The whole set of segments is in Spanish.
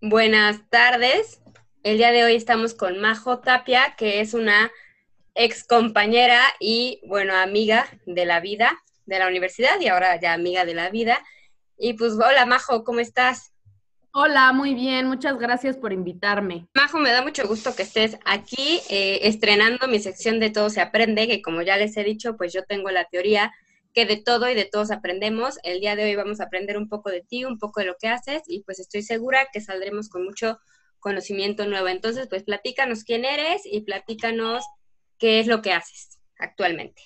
Buenas tardes. El día de hoy estamos con Majo Tapia, que es una ex compañera y, bueno, amiga de la vida, de la universidad y ahora ya amiga de la vida. Y pues, hola Majo, ¿cómo estás? Hola, muy bien, muchas gracias por invitarme. Majo, me da mucho gusto que estés aquí eh, estrenando mi sección de Todo se aprende, que como ya les he dicho, pues yo tengo la teoría de todo y de todos aprendemos. El día de hoy vamos a aprender un poco de ti, un poco de lo que haces y pues estoy segura que saldremos con mucho conocimiento nuevo. Entonces, pues platícanos quién eres y platícanos qué es lo que haces actualmente.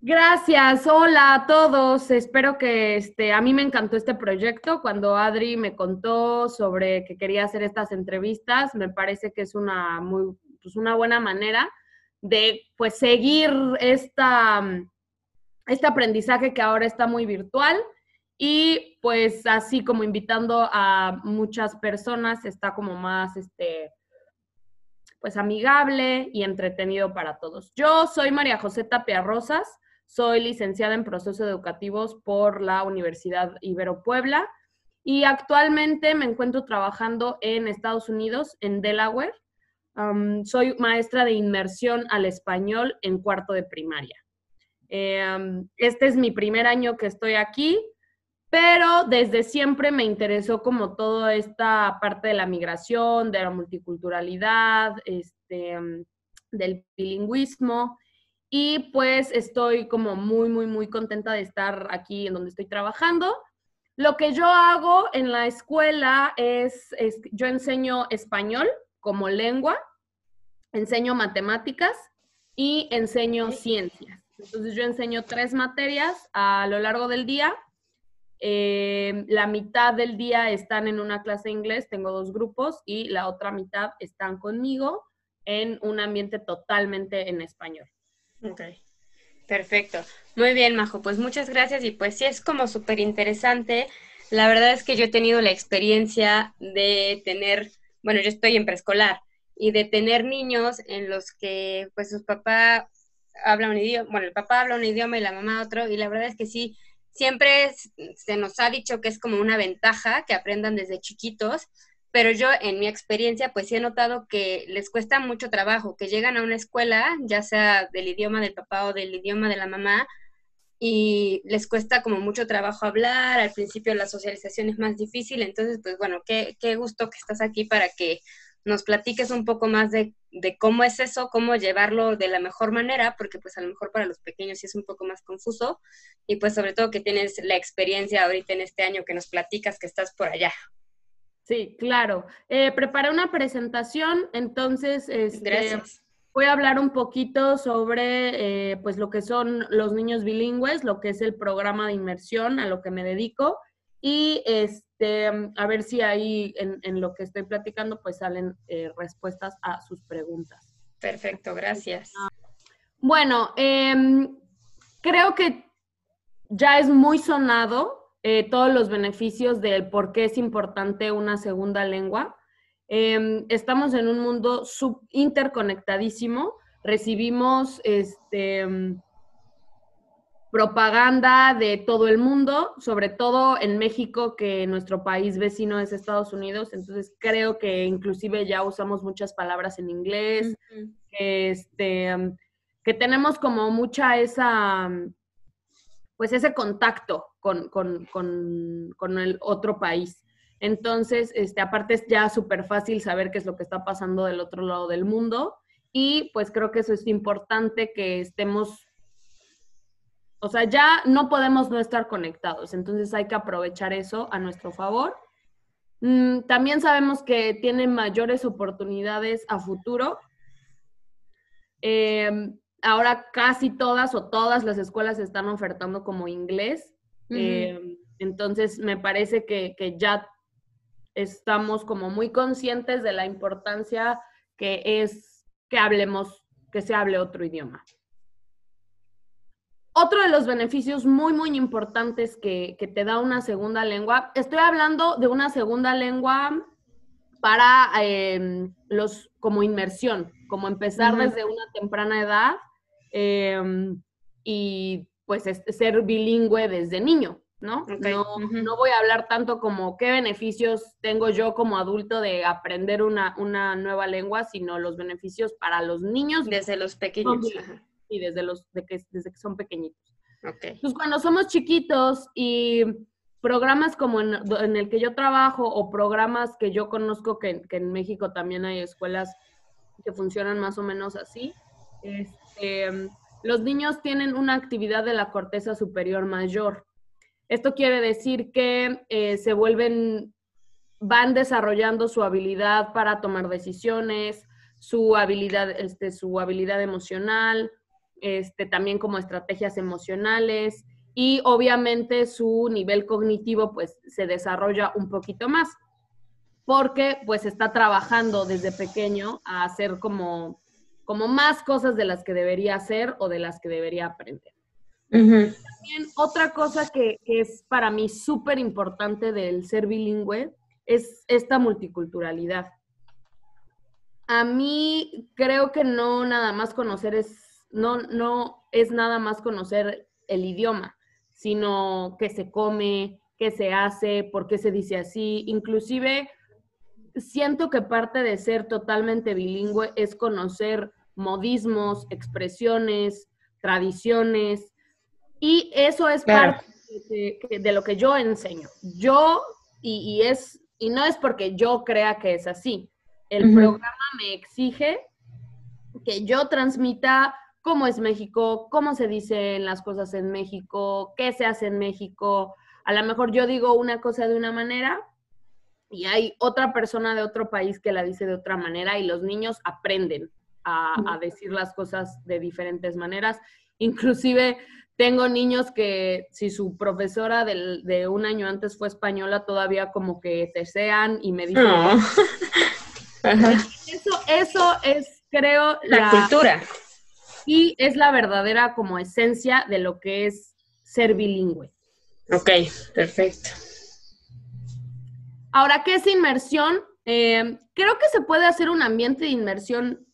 Gracias, hola a todos. Espero que este, a mí me encantó este proyecto. Cuando Adri me contó sobre que quería hacer estas entrevistas, me parece que es una muy, pues una buena manera de pues seguir esta, este aprendizaje que ahora está muy virtual y pues así como invitando a muchas personas, está como más este, pues amigable y entretenido para todos. Yo soy María José Tapia Rosas, soy licenciada en procesos educativos por la Universidad Ibero Puebla y actualmente me encuentro trabajando en Estados Unidos, en Delaware. soy maestra de inmersión al español en cuarto de primaria. Em, este es mi primer año que estoy aquí, pero desde siempre me interesó como toda esta parte de la migración, de la multiculturalidad, este, em, del bilingüismo. Y pues estoy como muy, muy, muy contenta de estar aquí en donde estoy trabajando. Lo que yo hago en la escuela es, es yo enseño español como lengua, enseño matemáticas y enseño ciencias. Entonces yo enseño tres materias a lo largo del día. Eh, la mitad del día están en una clase inglés, tengo dos grupos, y la otra mitad están conmigo en un ambiente totalmente en español. Ok, perfecto. Muy bien, Majo, pues muchas gracias y pues sí es como súper interesante. La verdad es que yo he tenido la experiencia de tener, bueno, yo estoy en preescolar y de tener niños en los que pues sus papás habla un idioma, bueno, el papá habla un idioma y la mamá otro, y la verdad es que sí, siempre se nos ha dicho que es como una ventaja que aprendan desde chiquitos, pero yo en mi experiencia pues sí he notado que les cuesta mucho trabajo, que llegan a una escuela, ya sea del idioma del papá o del idioma de la mamá, y les cuesta como mucho trabajo hablar, al principio la socialización es más difícil, entonces pues bueno, qué, qué gusto que estás aquí para que nos platiques un poco más de, cómo es eso, cómo llevarlo de la mejor manera, porque pues a lo mejor para los pequeños sí es un poco más confuso, y pues sobre todo que tienes la experiencia ahorita en este año que nos platicas que estás por allá. Sí, claro. Eh, preparé una presentación, entonces este, voy a hablar un poquito sobre eh, pues lo que son los niños bilingües, lo que es el programa de inmersión a lo que me dedico y este, a ver si ahí en, lo que estoy platicando pues salen eh, respuestas a sus preguntas. Perfecto, gracias. Bueno, em, creo que ya es muy sonado eh, todos los beneficios del por qué es importante una segunda lengua. Em, estamos en un mundo sub interconectadísimo. Recibimos este, propaganda de todo el mundo, sobre todo en México, que nuestro país vecino es Estados Unidos, entonces creo que inclusive ya usamos muchas palabras en inglés, que, este, que tenemos como mucha esa, pues ese contacto con, con el otro país. Entonces, este, aparte es ya súper fácil saber qué es lo que está pasando del otro lado del mundo. Y pues creo que eso es importante que estemos o sea, ya no podemos no estar conectados, entonces hay que aprovechar eso a nuestro favor. Mm, también sabemos que tienen mayores oportunidades a futuro. Em, ahora casi todas o todas las escuelas están ofertando como inglés. Em, entonces me parece que, que, ya estamos como muy conscientes de la importancia que es que hablemos, que se hable otro idioma. Otro de los beneficios muy, muy importantes que, te da una segunda lengua, estoy hablando de una segunda lengua para em, los como inmersión, como empezar desde una temprana edad em, y pues ser bilingüe desde niño. ¿no? No, voy a hablar tanto como qué beneficios tengo yo como adulto de aprender una, una nueva lengua, sino los beneficios para los niños. Desde los pequeños. Y desde, los, de que, desde que son pequeñitos. Okay. Pues cuando somos chiquitos y programas como en, el que yo trabajo o programas que yo conozco que, que, en México también hay escuelas que funcionan más o menos así, este, los niños tienen una actividad de la corteza superior mayor. Esto quiere decir que eh, se vuelven, van desarrollando su habilidad para tomar decisiones, su habilidad, este, su habilidad emocional, este, también como estrategias emocionales y obviamente su nivel cognitivo pues se desarrolla un poquito más porque pues está trabajando desde pequeño a hacer como, como más cosas de las que debería hacer o de las que debería aprender. También otra cosa que, es para mí súper importante del ser bilingüe es esta multiculturalidad. A mí creo que no nada más conocer es, no, no es nada más conocer el idioma, sino qué se come, qué se hace, por qué se dice así. Inclusive siento que parte de ser totalmente bilingüe es conocer modismos, expresiones, tradiciones, y eso es parte de, lo que yo enseño. Yo, y, es, y no es porque yo crea que es así. El programa me exige que yo transmita cómo es México, cómo se dicen las cosas en México, qué se hace en México. A lo mejor yo digo una cosa de una manera y hay otra persona de otro país que la dice de otra manera y los niños aprenden a, a decir las cosas de diferentes maneras. Inclusive tengo niños que si su profesora de un año antes fue española, todavía como que sean y me dicen... Eso, eso es, creo, la, cultura. Y es la verdadera como esencia de lo que es ser bilingüe. Ok, perfecto. Ahora, ¿qué es inmersión? Eh, creo que se puede hacer un ambiente de inmersión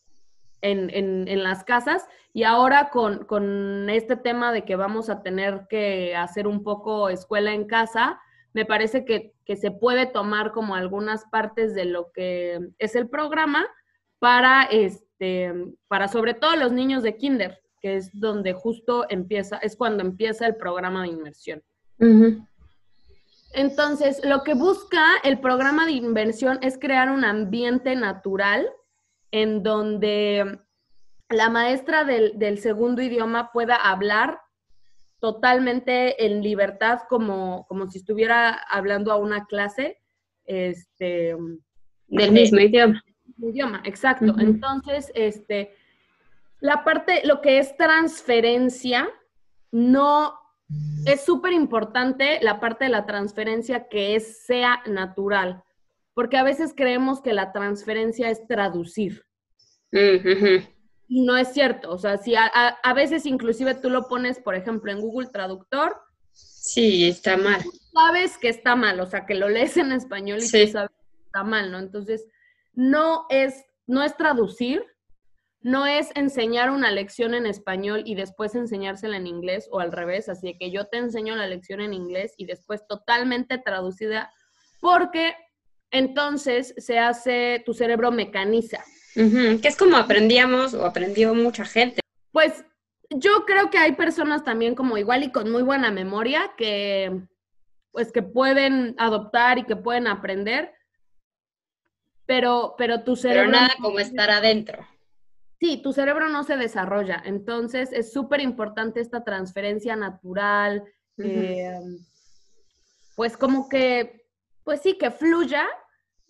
en, en las casas y ahora con, este tema de que vamos a tener que hacer un poco escuela en casa, me parece que, se puede tomar como algunas partes de lo que es el programa para, este, para sobre todo los niños de kinder, que es donde justo empieza, es cuando empieza el programa de inmersión. Entonces, lo que busca el programa de inversión es crear un ambiente natural en donde la maestra del, segundo idioma pueda hablar totalmente en libertad, como, como si estuviera hablando a una clase. Este, del mismo idioma. Idioma, exacto. Entonces, este, la parte, lo que es transferencia, no es súper importante la parte de la transferencia que es, sea natural, porque a veces creemos que la transferencia es traducir no es cierto. O sea, si a, veces inclusive tú lo pones, por ejemplo, en Google Traductor. Sí, está mal. sabes que está mal, o sea, que lo lees en español y tú sabes que está mal, ¿no? Entonces, no es, no es traducir, no es enseñar una lección en español y después enseñársela en inglés o al revés, así que yo te enseño la lección en inglés y después totalmente traducida, porque entonces se hace, tu cerebro mecaniza. Que es como aprendíamos o aprendió mucha gente. Pues yo creo que hay personas también como igual y con muy buena memoria que pues que pueden adoptar y que pueden aprender, pero, pero tu cerebro... Pero nada como estar adentro. Sí, tu cerebro no se desarrolla, entonces es súper importante esta transferencia natural, eh, pues como que, pues sí, que fluya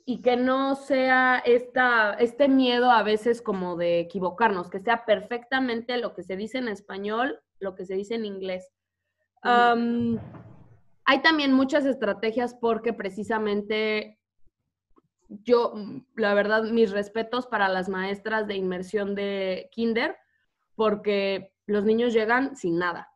y que no sea esta, este miedo a veces como de equivocarnos, que sea perfectamente lo que se dice en español, lo que se dice en inglés. hay también muchas estrategias porque precisamente yo, la verdad, mis respetos para las maestras de inmersión de kinder, porque los niños llegan sin nada.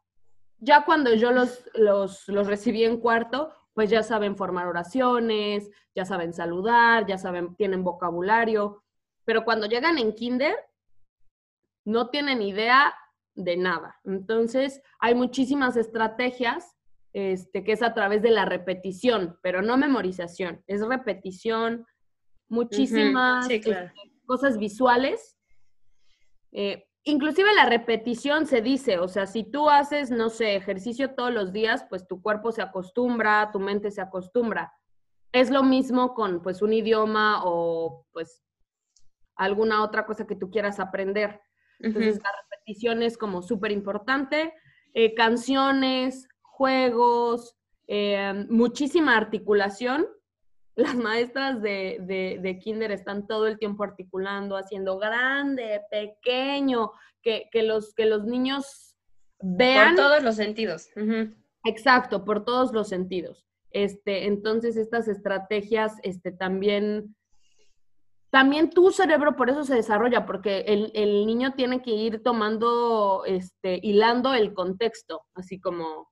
Ya cuando yo los, los, los recibí en cuarto, pues ya saben formar oraciones, ya saben saludar, ya saben, tienen vocabulario, pero cuando llegan en kinder, no tienen idea de nada. Entonces, hay muchísimas estrategias este, que es a través de la repetición, pero no memorización, es repetición, muchísimas este, cosas visuales. Eh, inclusive la repetición se dice, o sea, si tú haces, no sé, ejercicio todos los días, pues tu cuerpo se acostumbra, tu mente se acostumbra. Es lo mismo con pues un idioma o pues alguna otra cosa que tú quieras aprender. Entonces la repetición es como súper importante. Eh, canciones, juegos, eh, muchísima articulación. Las maestras de, kinder están todo el tiempo articulando, haciendo grande, pequeño, que, los, que los niños vean. Por todos los sentidos. Exacto, por todos los sentidos. Este, entonces, estas estrategias este, también también tu cerebro por eso se desarrolla, porque el, el, niño tiene que ir tomando, este, hilando el contexto, así como,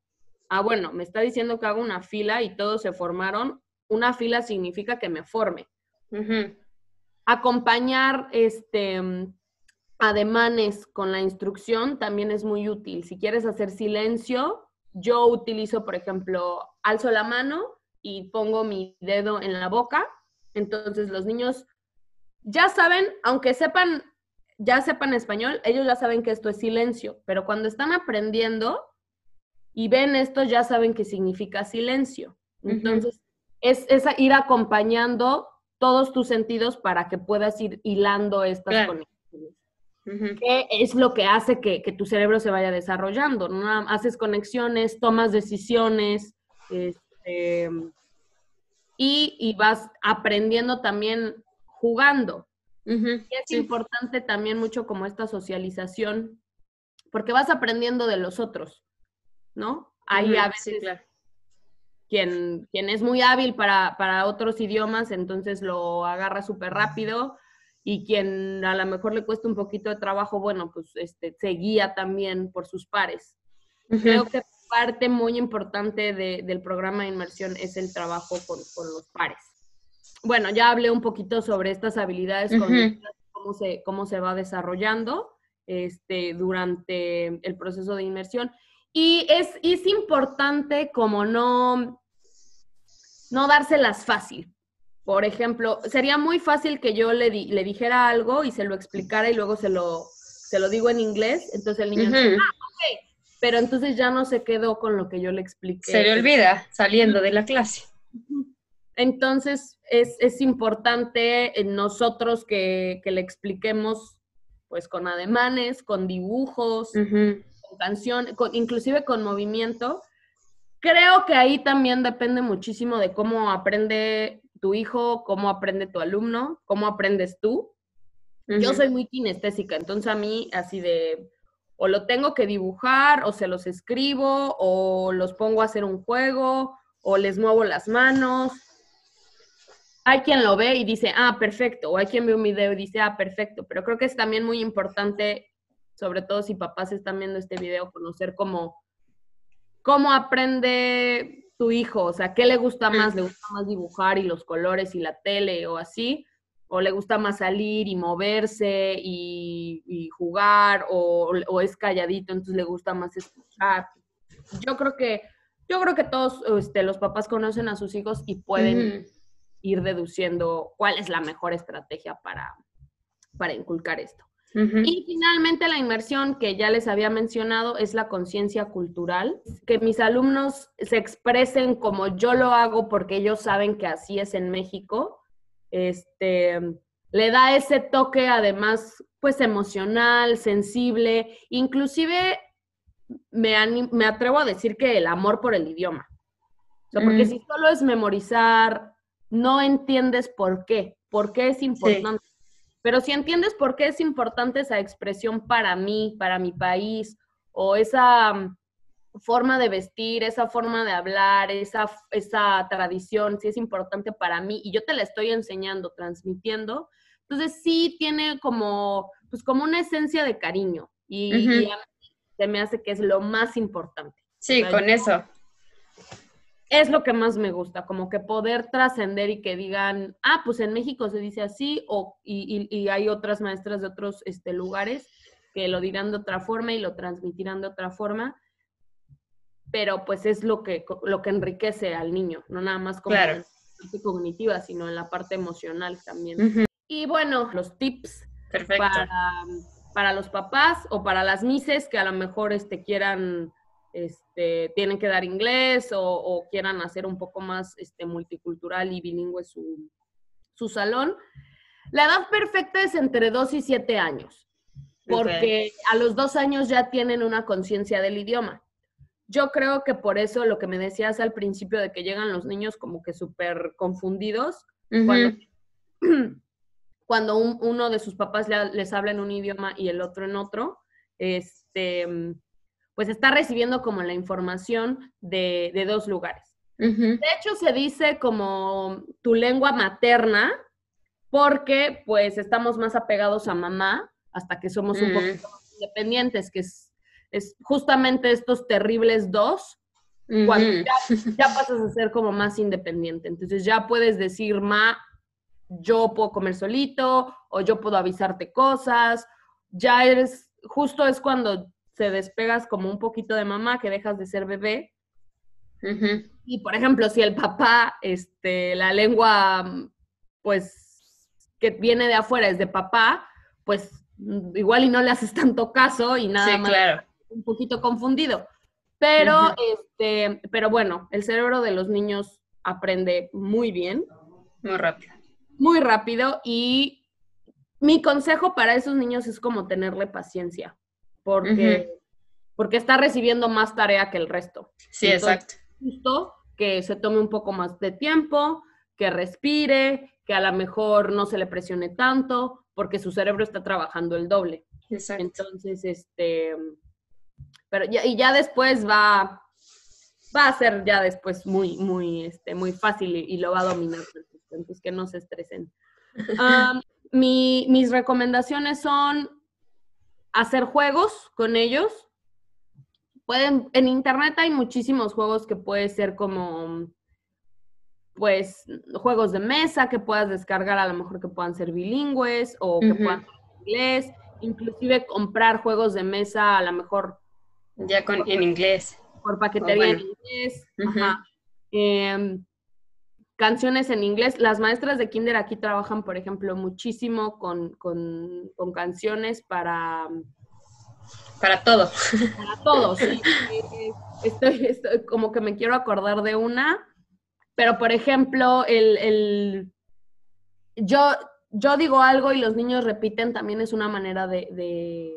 ah, bueno, me está diciendo que hago una fila y todos se formaron, una fila significa que me forme. Acompañar este, ademanes con la instrucción también es muy útil. Si quieres hacer silencio, yo utilizo, por ejemplo, alzo la mano y pongo mi dedo en la boca. Entonces los niños ya saben, aunque sepan, ya sepan español, ellos ya saben que esto es silencio, pero cuando están aprendiendo, y ven esto, ya saben qué significa silencio. Entonces, es, ir acompañando todos tus sentidos para que puedas ir hilando estas conexiones. ¿Qué es lo que hace que, tu cerebro se vaya desarrollando? ¿no? Haces conexiones, tomas decisiones, este, y, y, vas aprendiendo también jugando. y es importante también mucho como esta socialización, porque vas aprendiendo de los otros. ¿no? Hay a veces quien, quien es muy hábil para, para otros idiomas, entonces lo agarra súper rápido y quien a lo mejor le cuesta un poquito de trabajo, bueno, pues este, se guía también por sus pares. Creo que parte muy importante del programa de inmersión es el trabajo con, con, los pares. Bueno, ya hablé un poquito sobre estas habilidades, cómo, se, cómo se va desarrollando este, durante el proceso de inmersión. Y es, es importante como no, no dárselas fácil. Por ejemplo, sería muy fácil que yo le, le dijera algo y se lo explicara y luego se lo, se lo digo en inglés. Entonces el niño dice, ah, ok. Pero entonces ya no se quedó con lo que yo le expliqué. Se le olvida saliendo de la clase. Entonces es, es importante nosotros que, que, le expliquemos pues con ademanes, con dibujos, canción, inclusive con movimiento. Creo que ahí también depende muchísimo de cómo aprende tu hijo, cómo aprende tu alumno, cómo aprendes tú. Yo soy muy kinestésica, entonces a mí así de o lo tengo que dibujar o se los escribo o los pongo a hacer un juego o les muevo las manos. Hay quien lo ve y dice, ah, perfecto, o hay quien ve un video y dice, ah, perfecto, pero creo que es también muy importante sobre todo si papás están viendo este video, conocer cómo, cómo aprende tu hijo, o sea, qué le gusta más, le gusta más dibujar y los colores y la tele o así, o le gusta más salir y moverse y, jugar, o, es calladito, entonces le gusta más escuchar. Yo creo que, yo creo que todos este, los papás conocen a sus hijos y pueden ir deduciendo cuál es la mejor estrategia para, para inculcar esto. Y finalmente la inmersión que ya les había mencionado es la conciencia cultural, que mis alumnos se expresen como yo lo hago porque ellos saben que así es en México. Este, le da ese toque además pues emocional, sensible, inclusive me, me atrevo a decir que el amor por el idioma. porque si solo es memorizar, no entiendes por qué, por qué es importante. Pero si entiendes por qué es importante esa expresión para mí, para mi país, o esa mm, forma de vestir, esa forma de hablar, esa, esa tradición, si es importante para mí y yo te la estoy enseñando, transmitiendo, entonces sí tiene como, pues como una esencia de cariño y, se me hace que es lo más importante. Sí, con eso es lo que más me gusta, como que poder trascender y que digan, ah, pues en México se dice así, o, y, hay otras maestras de otros este, lugares que lo dirán de otra forma y lo transmitirán de otra forma. pero pues es lo que, lo que enriquece al niño, no nada más como Claro. en la parte cognitiva, sino en la parte emocional también. Y bueno, los tips Perfecto. para, para los papás o para las mises que a lo mejor este, quieran, este, tienen que dar inglés o, o quieran hacer un poco más este, multicultural y bilingüe su, su salón. La edad perfecta es entre 2 y 7 años, porque a los dos años ya tienen una conciencia del idioma. Yo creo que por eso lo que me decías al principio de que llegan los niños como que súper confundidos, Ujú. cuando, cuando un- uno de sus papás le- les habla en un idioma y el otro en otro, este, pues está recibiendo como la información de, de dos lugares. De hecho, se dice como tu lengua materna porque pues estamos más apegados a mamá hasta que somos un Mm. poquito más independientes, que es, es justamente estos terribles dos, cuando ya, ya pasas a ser como más independiente. Entonces ya puedes decir, ma, yo puedo comer solito o yo puedo avisarte cosas. Ya eres, justo es cuando se despegas como un poquito de mamá, que dejas de ser bebé. Y por ejemplo, si el papá, este, la lengua, mm, pues, que viene de afuera es de papá, pues mm, igual y no le haces tanto caso y nada Sí, más claro. un poquito confundido. Pero, este, pero bueno, el cerebro de los niños aprende muy bien, Muy rápido. muy rápido y mi consejo para esos niños es como tenerle paciencia, porque, porque está recibiendo más tarea que el resto. Sí, Entonces, exacto. Justo que se tome un poco más de tiempo, que respire, que a lo mejor no se le presione tanto, porque su cerebro está trabajando el doble. Exacto. Entonces, este, pero ya, y ya después va, va a ser ya después muy, muy, este, muy fácil y, y lo va a dominar. Entonces, que no se estresen. Am, mi- mis recomendaciones son hacer juegos con ellos. Pueden, en internet hay muchísimos juegos que puede ser como, pues, juegos de mesa que puedas descargar, a lo mejor que puedan ser bilingües o que puedan ser inglés, inclusive comprar juegos de mesa a lo mejor Ya con, en inglés. por paquetería bueno. en inglés, ajá. Em, canciones en inglés. Las maestras de kinder aquí trabajan, por ejemplo, muchísimo con, con- con canciones para, Para todo. para sí. Eh, Estoy, estoy- como que me quiero acordar de una, pero por ejemplo, el, el- yo, yo digo algo y los niños repiten, también es una manera de, de-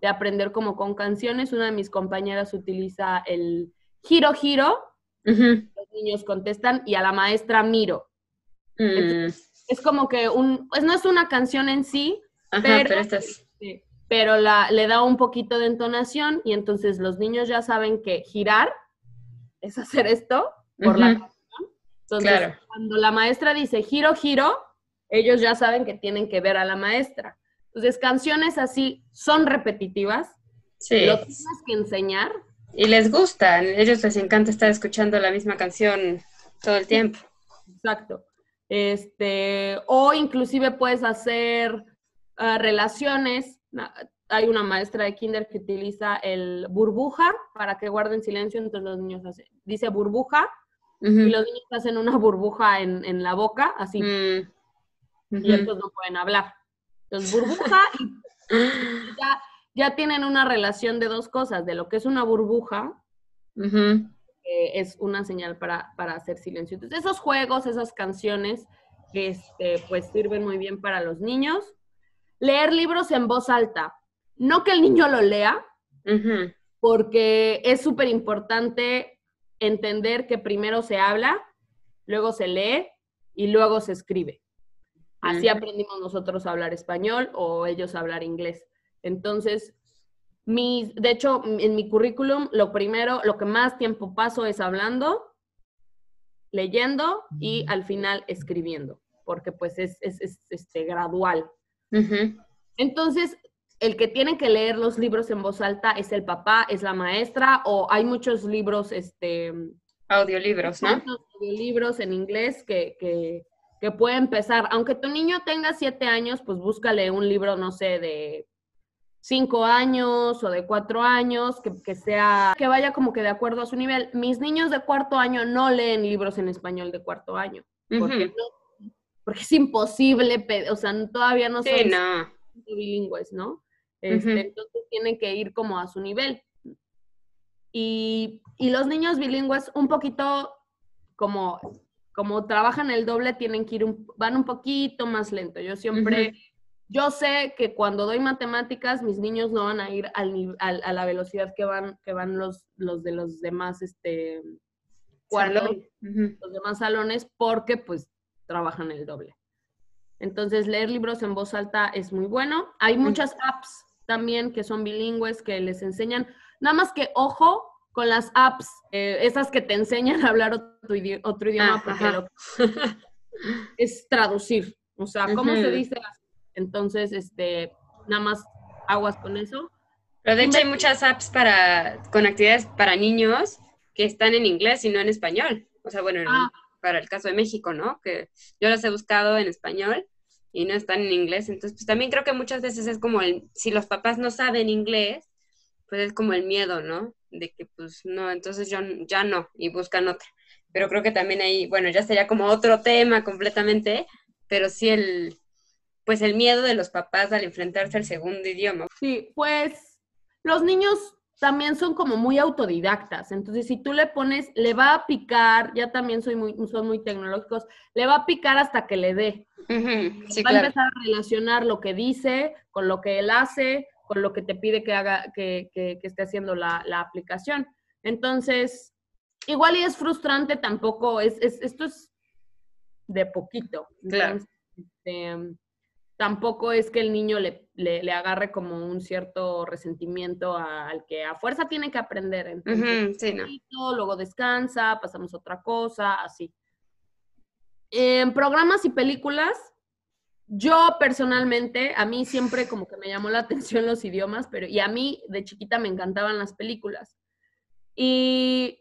de aprender como con canciones. Una de mis compañeras utiliza el giro, giro, niños contestan y a la maestra miro. Mm. Es como que un, pues no es una canción en sí, Ajá, pero- la, le da un poquito de entonación y entonces los niños ya saben que girar es hacer esto por la canción. Entonces, Claro. cuando la maestra dice giro, giro, ellos ya saben que tienen que ver a la maestra. Entonces, canciones así son repetitivas, Sí. lo tienes que enseñar. Y les gusta. A ellos les encanta estar escuchando la misma canción todo el tiempo. Exacto. Este, o inclusive puedes hacer ah, relaciones. Hay una maestra de kinder que utiliza el burbuja para que guarden silencio, entonces los niños hacen, dice burbuja y los niños hacen una burbuja en, en la boca, así, Mm. y entonces no pueden hablar. Entonces burbuja y ya, ya tienen una relación de dos cosas, de lo que es una burbuja que es una señal para, para hacer silencio. Entonces, esos juegos, esas canciones, este, pues sirven muy bien para los niños. Leer libros en voz alta. No que el niño lo lea, porque es súper importante entender que primero se habla, luego se lee y luego se escribe. Así aprendimos nosotros a hablar español o ellos a hablar inglés. Entonces, mis, de hecho, en mi currículum, lo primero, lo que más tiempo paso es hablando, leyendo y al final escribiendo, porque pues es, es- es, este, gradual. Entonces, el que tiene que leer los libros en voz alta es el papá, es la maestra, o hay muchos libros, este, Audiolibros, ¿no? muchos libros en inglés que, que, que puede empezar. Aunque tu niño tenga siete años, pues búscale un libro, no sé, de cinco años o de cuatro años, que, sea, que vaya como que de acuerdo a su nivel. Mis niños de cuarto año no leen libros en español de cuarto año, porque, porque es imposible, o sea, todavía no son bilingües, ¿no? Este, entonces tienen que ir como a su nivel. Y, los niños bilingües un poquito como, como trabajan el doble, tienen que ir, van un poquito más lento. Yo siempre... Yo sé que cuando doy matemáticas, mis niños no van a ir al, a la velocidad que van, que van los, los de los demás este, cuartos, los demás salones, porque pues trabajan el doble. Entonces, leer libros en voz alta es muy bueno. Hay muchas apps también que son bilingües que les enseñan, nada más que ojo con las apps, eh, esas que te enseñan a hablar otro, idioma, porque es traducir. O sea, ¿cómo se dice entonces, este, nada más aguas con eso. Pero de hecho hay muchas apps para, con actividades para niños que están en inglés y no en español. O sea, bueno, ah. para el caso de México, ¿no? Que yo las he buscado en español y no están en inglés. Entonces, pues también creo que muchas veces es como el, si los papás no saben inglés, pues es como el miedo, ¿no? De que pues no, entonces yo ya no y buscan otra. Pero creo que también ahí, bueno, ya sería como otro tema completamente, pero sí el, pues el miedo de los papás al enfrentarse al segundo idioma. Sí, pues los niños también son como muy autodidactas, entonces si tú le pones, le va a picar, ya también soy muy, son muy tecnológicos, le va a picar hasta que le dé. va a empezar a relacionar lo que dice con lo que él hace, con lo que te pide que haga, que, que, esté haciendo la, la, aplicación. Entonces, igual y es frustrante tampoco, es, es esto es de poquito. Claro. Este, tampoco es que el niño le, le, agarre como un cierto resentimiento al que a fuerza tiene que aprender. Entonces, sí, no. luego descansa, pasamos a otra cosa, así. En programas y películas, yo personalmente, a mí siempre como que me llamó la atención los idiomas, pero y a mí de chiquita me encantaban las películas. Y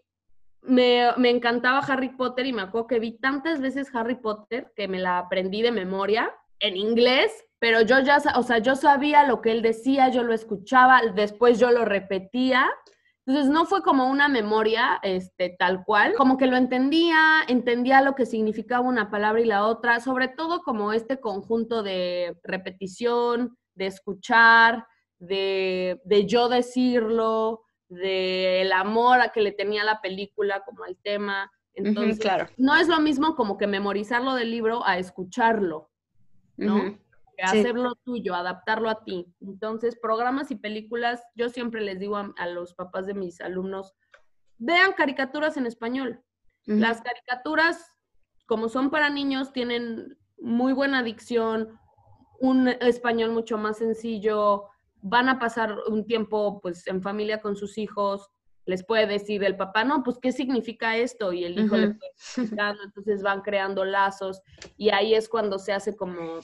me, me, encantaba Harry Potter y me acuerdo que vi tantas veces Harry Potter que me la aprendí de memoria en inglés, pero yo ya, o sea, yo sabía lo que él decía, yo lo escuchaba, después yo lo repetía. Entonces no fue como una memoria este, tal cual, como que lo entendía, entendía lo que significaba una palabra y la otra, sobre todo como este conjunto de repetición, de escuchar, de, de yo decirlo, del amor a que le tenía la película como al tema. Entonces, claro. no es lo mismo como que memorizarlo del libro a escucharlo. ¿No? Hacerlo tuyo, adaptarlo a ti. Entonces, programas y películas, yo siempre les digo a, los papás de mis alumnos, vean caricaturas en español. Las caricaturas, como son para niños, tienen muy buena dicción, un español mucho más sencillo, van a pasar un tiempo pues en familia con sus hijos, les puede decir el papá, no, pues, ¿qué significa esto? Y el hijo le puede explicar, entonces van creando lazos y ahí es cuando se hace como,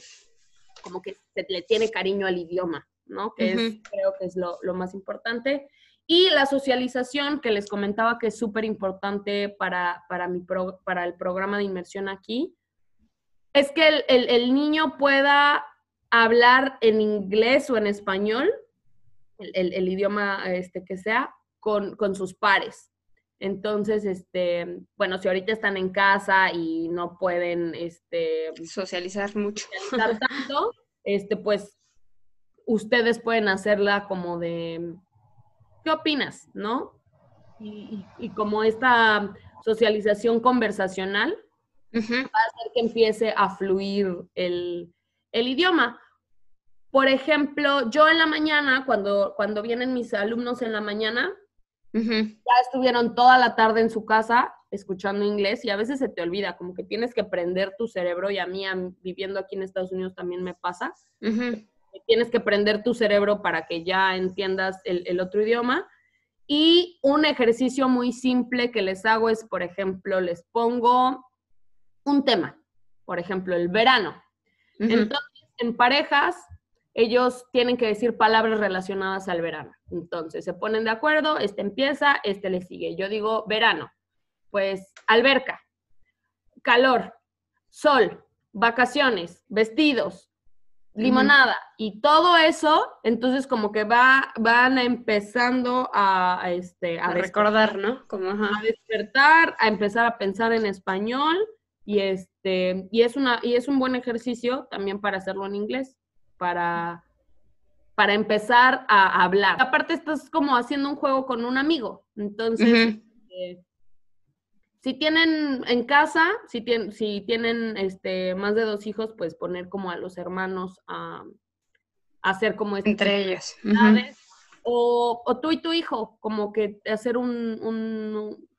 como que se le tiene cariño al idioma, ¿no? Que es, creo que es lo, más importante. Y la socialización, que les comentaba que es súper importante para, para, mi para el programa de inmersión aquí, es que el, el, niño pueda hablar en inglés o en español, el, el idioma este, que sea, con, con sus pares. Entonces, este, bueno, si ahorita están en casa y no pueden este, socializar mucho, tanto, este, pues ustedes pueden hacerla como de, ¿qué opinas? ¿No? Y, como esta socialización conversacional va a hacer que empiece a fluir el, el idioma. Por ejemplo, yo en la mañana, cuando, cuando vienen mis alumnos en la mañana, ya estuvieron toda la tarde en su casa escuchando inglés y a veces se te olvida, como que tienes que prender tu cerebro y a mí, viviendo aquí en Estados Unidos también me pasa. Tienes que prender tu cerebro para que ya entiendas el, otro idioma. Y un ejercicio muy simple que les hago es, por ejemplo, les pongo un tema, por ejemplo, el verano. Entonces, en parejas, ellos tienen que decir palabras relacionadas al verano. Entonces, se ponen de acuerdo, este empieza, este le sigue. Yo digo verano, pues alberca, calor, sol, vacaciones, vestidos, limonada. Y todo eso, entonces como que va, van empezando a, este, a, recordar, ¿no? Como, A despertar, a empezar a pensar en español. Y este, y es una, y es un buen ejercicio también para hacerlo en inglés, para, para empezar a hablar. Aparte, estás como haciendo un juego con un amigo. Entonces, si tienen en casa, si, tienen, si tienen este, más de dos hijos, pues poner como a los hermanos a, hacer como este entre ellos. o, o, tú y tu hijo, como que hacer un, un,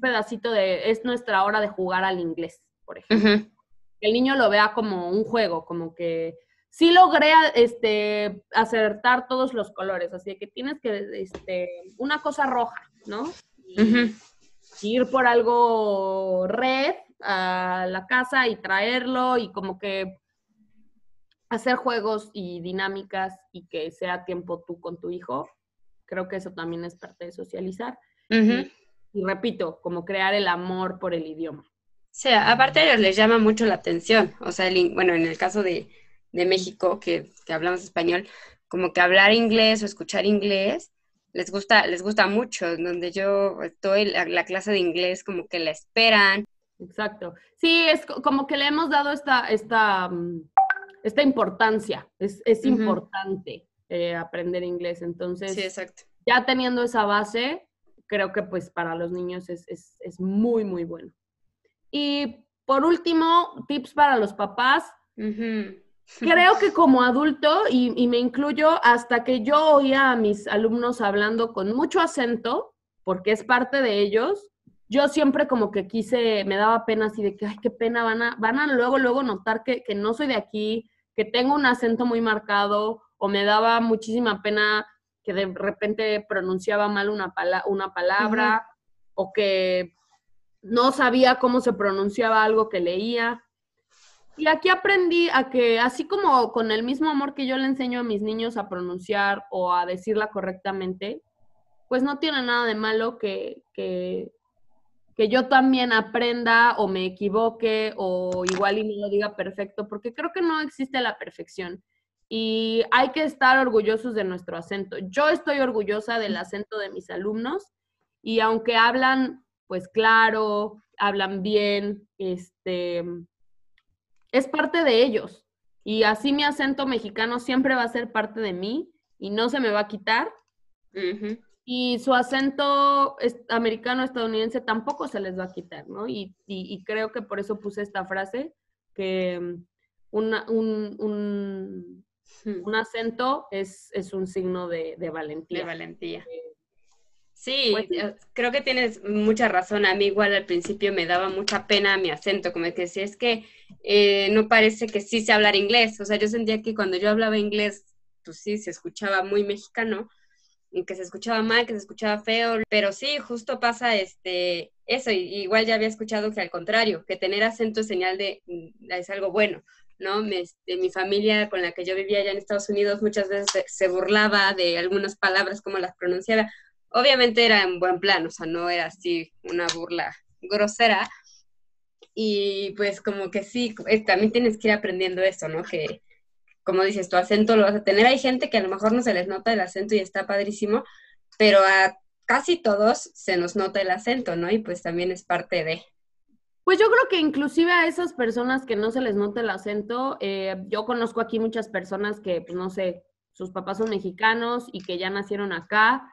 pedacito de, es nuestra hora de jugar al inglés, por ejemplo. Que el niño lo vea como un juego, como que sí logré este, acertar todos los colores, así que tienes que, este, una cosa roja, ¿no? ir por algo red a la casa y traerlo y como que hacer juegos y dinámicas y que sea tiempo tú con tu hijo, creo que eso también es parte de socializar. y, repito, como crear el amor por el idioma. Sí, aparte les llama mucho la atención, o sea, bueno, en el caso de, México, que, que hablamos español, como que hablar inglés o escuchar inglés les gusta, les gusta mucho, donde yo estoy, la, clase de inglés como que la esperan. Exacto. Sí, es como que le hemos dado esta, esta, mm, esta importancia. Es, importante eh, aprender inglés. Entonces, sí, exacto. ya teniendo esa base, creo que pues para los niños es, muy, muy bueno. Y por último, tips para los papás. Creo que como adulto, y, me incluyo, hasta que yo oía a mis alumnos hablando con mucho acento, porque es parte de ellos, yo siempre como que quise, me daba pena así de que, ay, qué pena, van a, van a luego, luego notar que, no soy de aquí, que tengo un acento muy marcado, o me daba muchísima pena que de repente pronunciaba mal una, una palabra, o que no sabía cómo se pronunciaba algo que leía. Y aquí aprendí a que, así como con el mismo amor que yo le enseño a mis niños a pronunciar o a decirla correctamente, pues no tiene nada de malo que, que, yo también aprenda o me equivoque o igual y no lo diga perfecto, porque creo que no existe la perfección. Y hay que estar orgullosos de nuestro acento. Yo estoy orgullosa del acento de mis alumnos y aunque hablan, pues claro, hablan bien, este, es parte de ellos. Y así mi acento mexicano siempre va a ser parte de mí y no se me va a quitar. Y su acento americano estadounidense tampoco se les va a quitar, ¿no? Y, creo que por eso puse esta frase, que mm, un, un, acento es, es, un signo de, valentía. De valentía. Sí, pues eh, creo que tienes mucha razón. A mí igual al principio me daba mucha pena mi acento, como que si es que eh, no parece que sí sé hablar inglés. O sea, yo sentía que cuando yo hablaba inglés, pues sí, se escuchaba muy mexicano, que se escuchaba mal, que se escuchaba feo, pero sí, justo pasa este eso, igual ya había escuchado que al contrario, que tener acento es señal de, mm, es algo bueno, ¿no? Me, este, mi familia con la que yo vivía allá en Estados Unidos muchas veces se burlaba de algunas palabras, como las pronunciaba, Obviamente era en buen plan, o sea, no era así una burla grosera. Y pues como que sí, eh, también tienes que ir aprendiendo eso, ¿no? Que como dices, tu acento lo vas a tener. Hay gente que a lo mejor no se les nota el acento y está padrísimo, pero a casi todos se nos nota el acento, ¿no? Y pues también es parte de... Pues yo creo que inclusive a esas personas que no se les nota el acento, eh, yo conozco aquí muchas personas que, pues no sé, sus papás son mexicanos y que ya nacieron acá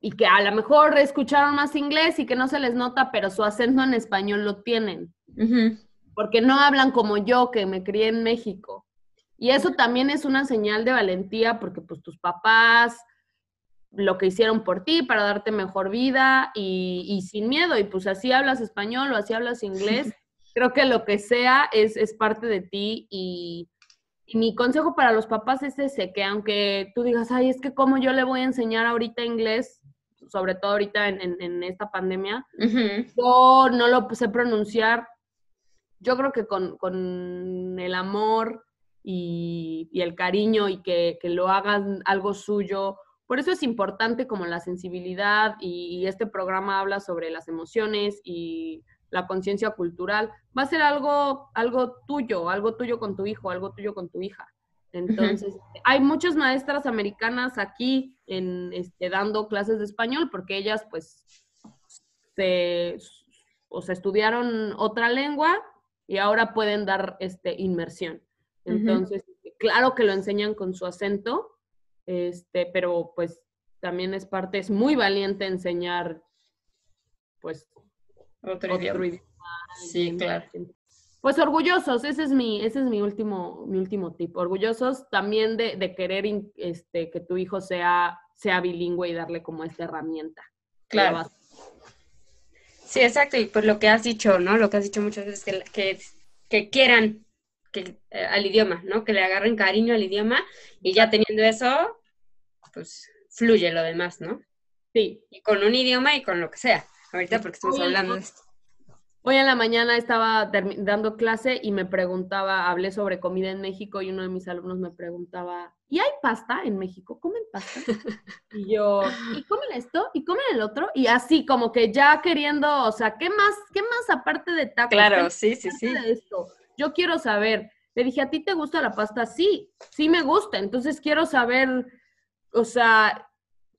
y que a lo mejor escucharon más inglés y que no se les nota, pero su acento en español lo tienen. Porque no hablan como yo, que me crié en México. Y eso también es una señal de valentía porque pues tus papás lo que hicieron por ti para darte mejor vida y, sin miedo. Y pues así hablas español o así hablas inglés. Creo que lo que sea es, es parte de ti y, y mi consejo para los papás es ese, que aunque tú digas, ay, es que cómo yo le voy a enseñar ahorita inglés, sobre todo ahorita en, esta pandemia, yo no lo sé pronunciar. Yo creo que con, el amor y, el cariño y que, lo hagan algo suyo, por eso es importante como la sensibilidad y, este programa habla sobre las emociones y la conciencia cultural, va a ser algo, algo tuyo, algo tuyo con tu hijo, algo tuyo con tu hija. Entonces, hay muchas maestras americanas aquí en, este, dando clases de español porque ellas pues se, o se estudiaron otra lengua y ahora pueden dar este, inmersión. Entonces, claro que lo enseñan con su acento, este, pero pues también es parte, es muy valiente enseñar pues otro, idioma. Sí, claro. Pues orgullosos, ese es mi, ese es mi último, mi último tip. Orgullosos también de, querer este, que tu hijo sea, sea bilingüe y darle como esta herramienta. Claro. Sí, exacto. Y pues lo que has dicho, ¿no? Lo que has dicho muchas veces, que, que, que quieran que, eh, al idioma, ¿no? Que le agarren cariño al idioma y ya teniendo eso, pues fluye lo demás, ¿no? Sí. Y con un idioma y con lo que sea. Ahorita porque estamos hablando de esto. Hoy en la mañana estaba dando clase y me preguntaba, hablé sobre comida en México y uno de mis alumnos me preguntaba, ¿y hay pasta en México? ¿Comen pasta? Y yo, ¿y comen esto? ¿Y comen el otro? Y así como que ya queriendo, o sea, ¿qué más, qué más aparte de tacos? Claro, sí, sí, sí. esto? Yo quiero saber. Le dije, ¿a ti te gusta la pasta? Sí, sí me gusta. Entonces quiero saber, o sea,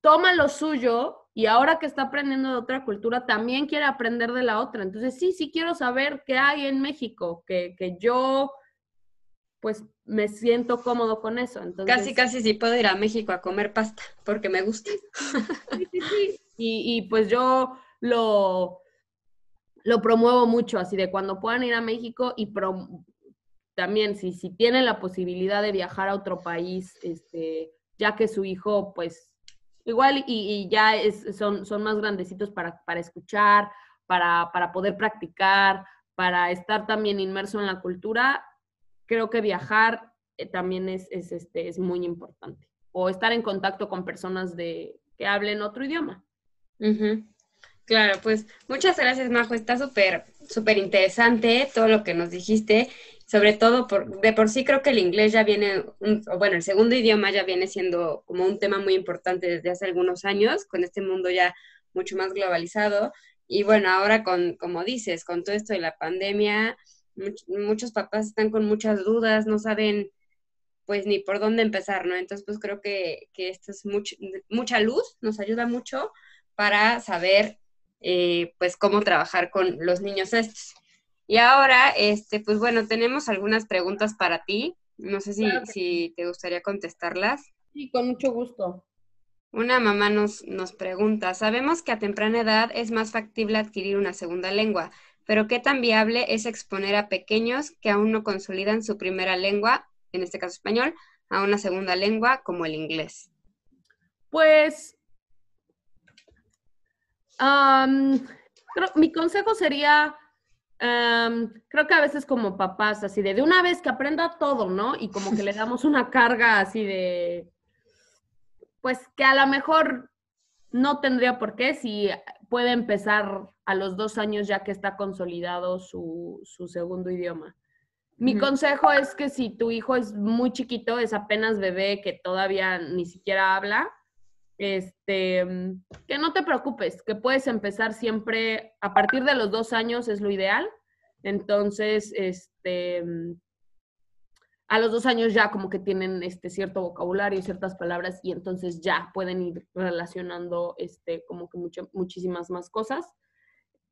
toma lo suyo y ahora que está aprendiendo de otra cultura, también quiere aprender de la otra. Entonces, sí, sí quiero saber qué hay en México, que, yo pues me siento cómodo con eso. Entonces, casi, casi sí puedo ir a México a comer pasta, porque me gusta. Sí, sí, sí. Y, y pues yo lo, lo promuevo mucho, así de cuando puedan ir a México y también si, si tienen la posibilidad de viajar a otro país, este, ya que su hijo pues Igual y, ya son, son más grandecitos para, escuchar, para, poder practicar, para estar también inmerso en la cultura. Creo que viajar eh, también es, este, es muy importante. O estar en contacto con personas de, que hablen otro idioma. Claro, pues muchas gracias, Majo. Está súper, súper interesante todo lo que nos dijiste sobre todo por, de por sí creo que el inglés ya viene, bueno, el segundo idioma ya viene siendo como un tema muy importante desde hace algunos años, con este mundo ya mucho más globalizado. Y bueno, ahora con, como dices, con todo esto de la pandemia, muchos papás están con muchas dudas, no saben pues ni por dónde empezar, ¿no? Entonces, pues creo que, que esto es mucha luz, nos ayuda mucho para saber, eh, pues, cómo trabajar con los niños estos. Y ahora, este, pues bueno, tenemos algunas preguntas para ti. No sé si, si te gustaría contestarlas. Sí, con mucho gusto. Una mamá nos, nos pregunta, sabemos que a temprana edad es más factible adquirir una segunda lengua, pero ¿qué tan viable es exponer a pequeños que aún no consolidan su primera lengua, en este caso español, a una segunda lengua como el inglés? Pues, mi consejo sería creo que a veces como papás, así de, de una vez que aprenda todo, ¿no? Y como que le damos una carga así de, pues que a lo mejor no tendría por qué si puede empezar a los dos años ya que está consolidado su, su segundo idioma. Mi consejo es que si tu hijo es muy chiquito, es apenas bebé que todavía ni siquiera habla, este, mm, que no te preocupes, que puedes empezar siempre a partir de los dos años es lo ideal. Entonces, este, mm, a los dos años ya como que tienen este cierto vocabulario, ciertas palabras y entonces ya pueden ir relacionando este, como que muchísimas más cosas.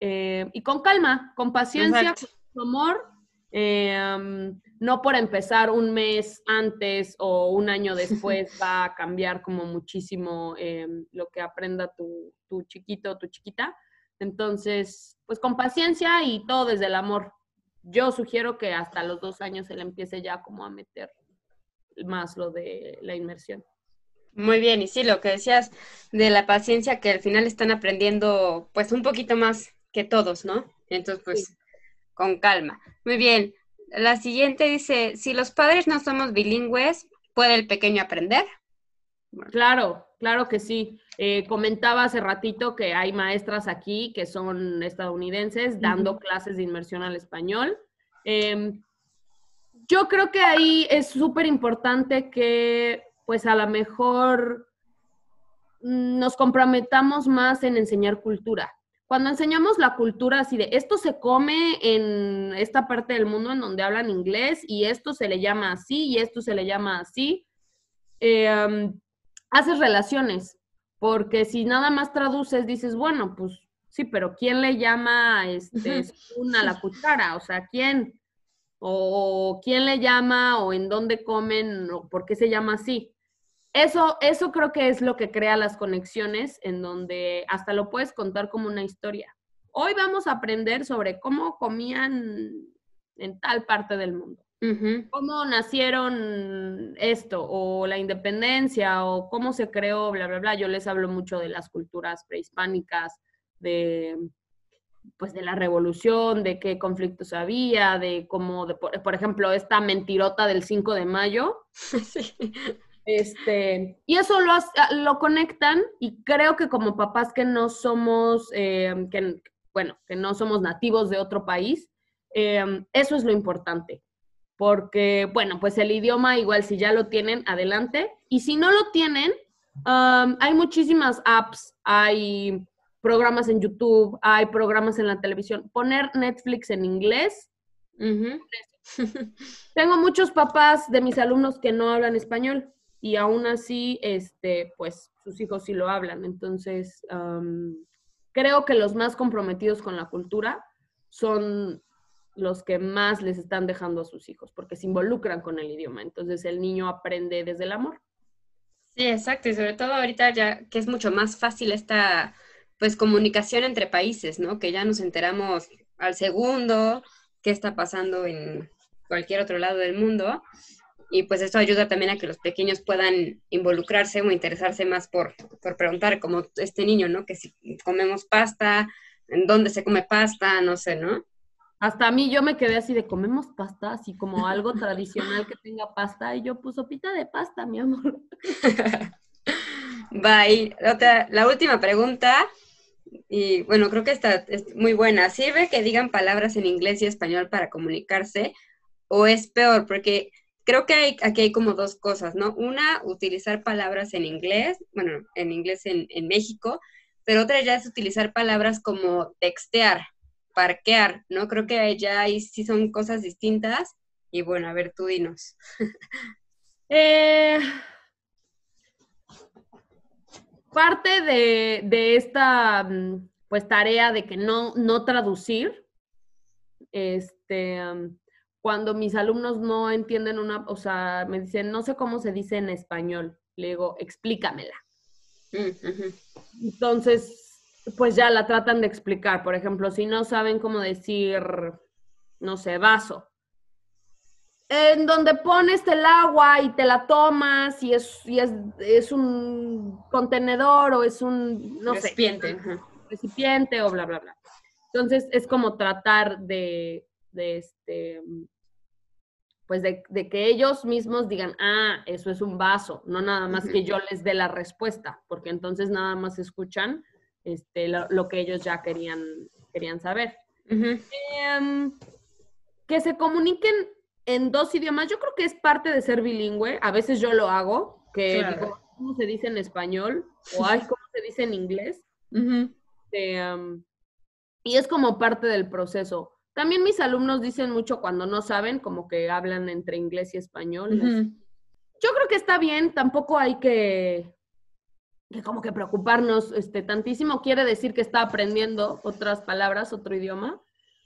Eh, y con calma, con paciencia, con amor, eh, no por empezar un mes antes o un año después va a cambiar como muchísimo eh, lo que aprenda tu, tu chiquito o tu chiquita. Entonces, pues con paciencia y todo desde el amor. Yo sugiero que hasta los dos años él empiece ya como a meter más lo de la inmersión. Muy bien, y sí, lo que decías de la paciencia, que al final están aprendiendo pues un poquito más que todos, ¿no? Entonces, pues con calma. Muy bien. La siguiente dice, si los padres no somos bilingües, ¿puede el pequeño aprender? Claro, claro que sí. Eh, comentaba hace ratito que hay maestras aquí que son estadounidenses dando clases de inmersión al español. Em, yo creo que ahí es súper importante que pues a lo mejor nos comprometamos más en enseñar cultura cuando enseñamos la cultura así de esto se come en esta parte del mundo en donde hablan inglés y esto se le llama así y esto se le llama así, eh, haces relaciones, porque si nada más traduces, dices, bueno, pues sí, pero ¿quién le llama este, una la cuchara? O sea, ¿quién? O quién le llama o en dónde comen o por qué se llama así. Eso, eso creo que es lo que crea las conexiones en donde hasta lo puedes contar como una historia. Hoy vamos a aprender sobre cómo comían en tal parte del mundo. ¿Cómo nacieron esto o la independencia o cómo se creó, bla, bla, bla? Yo les hablo mucho de las culturas prehispánicas, de pues de la revolución, de qué conflictos había, de cómo, de, por, ejemplo, esta mentirota del 5 de mayo. Este, y eso lo, lo conectan y creo que como papás que no somos, eh, que, bueno, que no somos nativos de otro país, eh, eso es lo importante porque, bueno, pues el idioma igual si ya lo tienen, adelante. Y si no lo tienen, um, hay muchísimas apps, hay programas en YouTube, hay programas en la televisión. Poner Netflix en inglés. Tengo muchos papás de mis alumnos que no hablan español y aún así, este, pues sus hijos sí lo hablan. Entonces, creo que los más comprometidos con la cultura son los que más les están dejando a sus hijos, porque se involucran con el idioma. Entonces el niño aprende desde el amor. Sí, exacto. Y sobre todo ahorita ya que es mucho más fácil esta pues comunicación entre países, ¿no? Que ya nos enteramos al segundo qué está pasando en cualquier otro lado del mundo. Y pues esto ayuda también a que los pequeños puedan involucrarse o interesarse más por, por preguntar, como este niño, ¿no? Que si comemos pasta, en dónde se come pasta, no sé, ¿no? Hasta a mí yo me quedé así de comemos pasta, así como algo tradicional que tenga pasta. Y yo, pues sopita de pasta, mi amor. Bye. Otra, la última pregunta, y bueno, creo que esta es muy buena. ¿Sirve que digan palabras en inglés y español para comunicarse? ¿O es peor? Porque creo que hay, aquí hay como dos cosas, ¿no? Una, utilizar palabras en inglés, bueno, en inglés en, en México, pero otra ya es utilizar palabras como textear parquear, ¿no? Creo que ya ahí sí son cosas distintas. Y bueno, a ver, tú dinos. Eh, parte de, esta mm, pues tarea de que no, no traducir, este, cuando mis alumnos no entienden una, o sea, me dicen, no sé cómo se dice en español, le digo, explícamela. Mm, Entonces, pues ya la tratan de explicar. Por ejemplo, si no saben cómo decir, no sé, vaso. En donde pones el agua y te la tomas y es, y es, un contenedor o es un, no recipiente. sé, recipiente o bla, bla, bla. Entonces es como tratar de, de este, pues de, de, que ellos mismos digan, ah, eso es un vaso, no nada más que yo les dé la respuesta, porque entonces nada más escuchan este, lo, que ellos ya querían, querían saber. Em, que se comuniquen en dos idiomas, yo creo que es parte de ser bilingüe. A veces yo lo hago, que digo, ¿cómo se dice en español? O hay cómo se dice en inglés. Em, y es como parte del proceso. También mis alumnos dicen mucho cuando no saben, como que hablan entre inglés y español. Yo creo que está bien, tampoco hay que que como que preocuparnos este, tantísimo quiere decir que está aprendiendo otras palabras, otro idioma,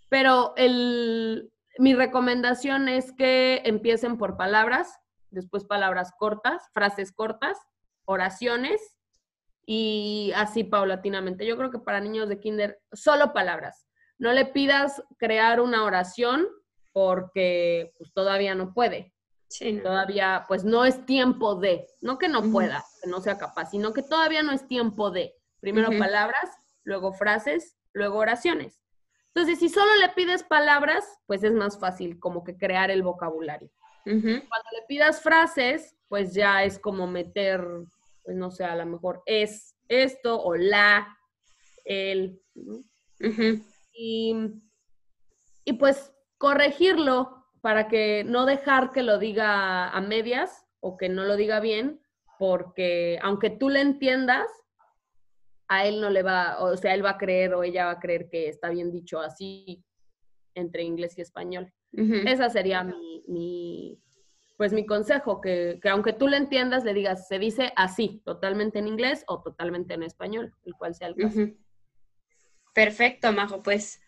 pero el, mi recomendación es que empiecen por palabras, después palabras cortas, frases cortas, oraciones y así paulatinamente. Yo creo que para niños de kinder, solo palabras. No le pidas crear una oración porque pues, todavía no puede. Todavía, pues no es tiempo de, no que no pueda, que no sea capaz, sino que todavía no es tiempo de. Primero palabras, luego frases, luego oraciones. Entonces, si solo le pides palabras, pues es más fácil como que crear el vocabulario. Cuando le pidas frases, pues ya es como meter, pues no sé, a lo mejor es esto o la, el. Y, y pues corregirlo para que no dejar que lo diga a medias o que no lo diga bien, porque aunque tú le entiendas, a él no le va, o sea, él va a creer o ella va a creer que está bien dicho así entre inglés y español. Esa sería mi, pues mi consejo, que, aunque tú le entiendas, le digas, se dice así, totalmente en inglés o totalmente en español, el cual sea el caso. Perfecto, Majo, pues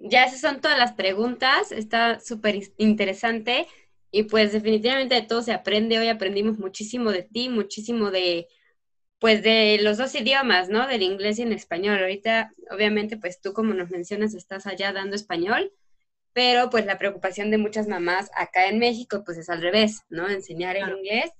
ya esas son todas las preguntas, está súper interesante y pues definitivamente de todo se aprende, hoy aprendimos muchísimo de ti, muchísimo de, pues de los dos idiomas, ¿no? Del inglés y en español. Ahorita, obviamente, pues tú como nos mencionas, estás allá dando español, pero pues la preocupación de muchas mamás acá en México, pues es al revés, ¿no? Enseñar el inglés.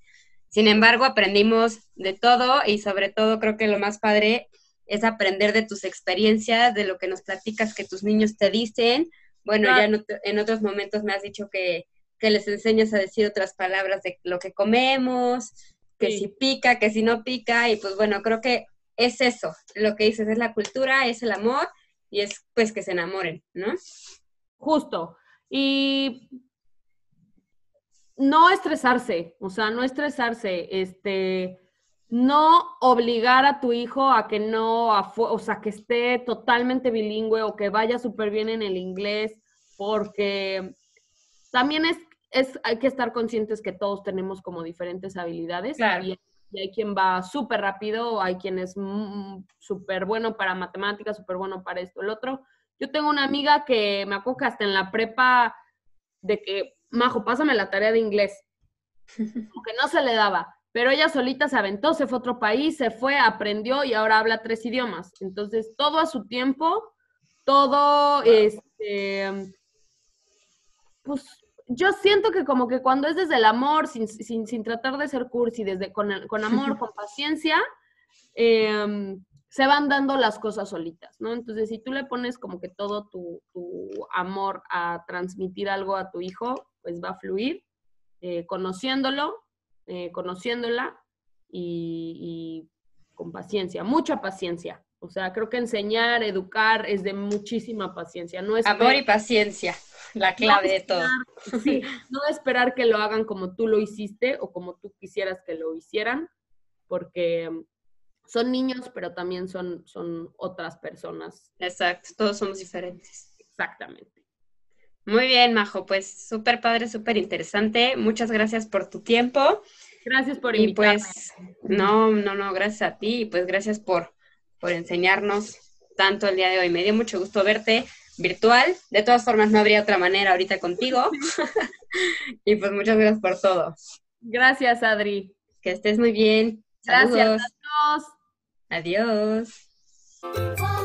Sin embargo, aprendimos de todo y sobre todo creo que lo más padre es aprender de tus experiencias, de lo que nos platicas que tus niños te dicen. Bueno, ya en, otros momentos me has dicho que, les enseñas a decir otras palabras de lo que comemos, que si pica, que si no pica, y pues bueno, creo que es eso, lo que dices, es la cultura, es el amor, y es pues que se enamoren, ¿no? Justo. Y no estresarse, o sea, no estresarse, este, no obligar a tu hijo a que no, o sea, que esté totalmente bilingüe o que vaya súper bien en el inglés, porque también es, es, hay que estar conscientes que todos tenemos como diferentes habilidades. Y, hay quien va súper rápido, hay quien es súper bueno para matemáticas, súper bueno para esto, el otro. Yo tengo una amiga que me acuerdo que hasta en la prepa de que, Majo, pásame la tarea de inglés. Porque no se le daba pero ella solita se aventó, se fue a otro país, se fue, aprendió y ahora habla tres idiomas. Entonces, todo a su tiempo, todo, este, pues yo siento que como que cuando es desde el amor, sin, sin, tratar de ser cursi, desde con, con amor, con paciencia, em, se van dando las cosas solitas, ¿no? Entonces, si tú le pones como que todo tu, amor a transmitir algo a tu hijo, pues va a fluir, eh, conociéndolo, eh, conociéndola y, con paciencia, mucha paciencia. O sea, creo que enseñar, educar es de muchísima paciencia. No Amor y paciencia, la clave de todo. Sí, no esperar que lo hagan como tú lo hiciste o como tú quisieras que lo hicieran, porque son niños, pero también son, son otras personas. Exacto, todos somos diferentes. Exactamente. Muy bien, Majo, pues súper padre, súper interesante. Muchas gracias por tu tiempo. Gracias por invitarme. Y pues, no, no, no, gracias a ti y pues gracias por, por enseñarnos tanto el día de hoy. Me dio mucho gusto verte virtual. De todas formas, no habría otra manera ahorita contigo. y pues muchas gracias por todo. Gracias, Adri. Que estés muy bien. Gracias. a Adiós. Adiós.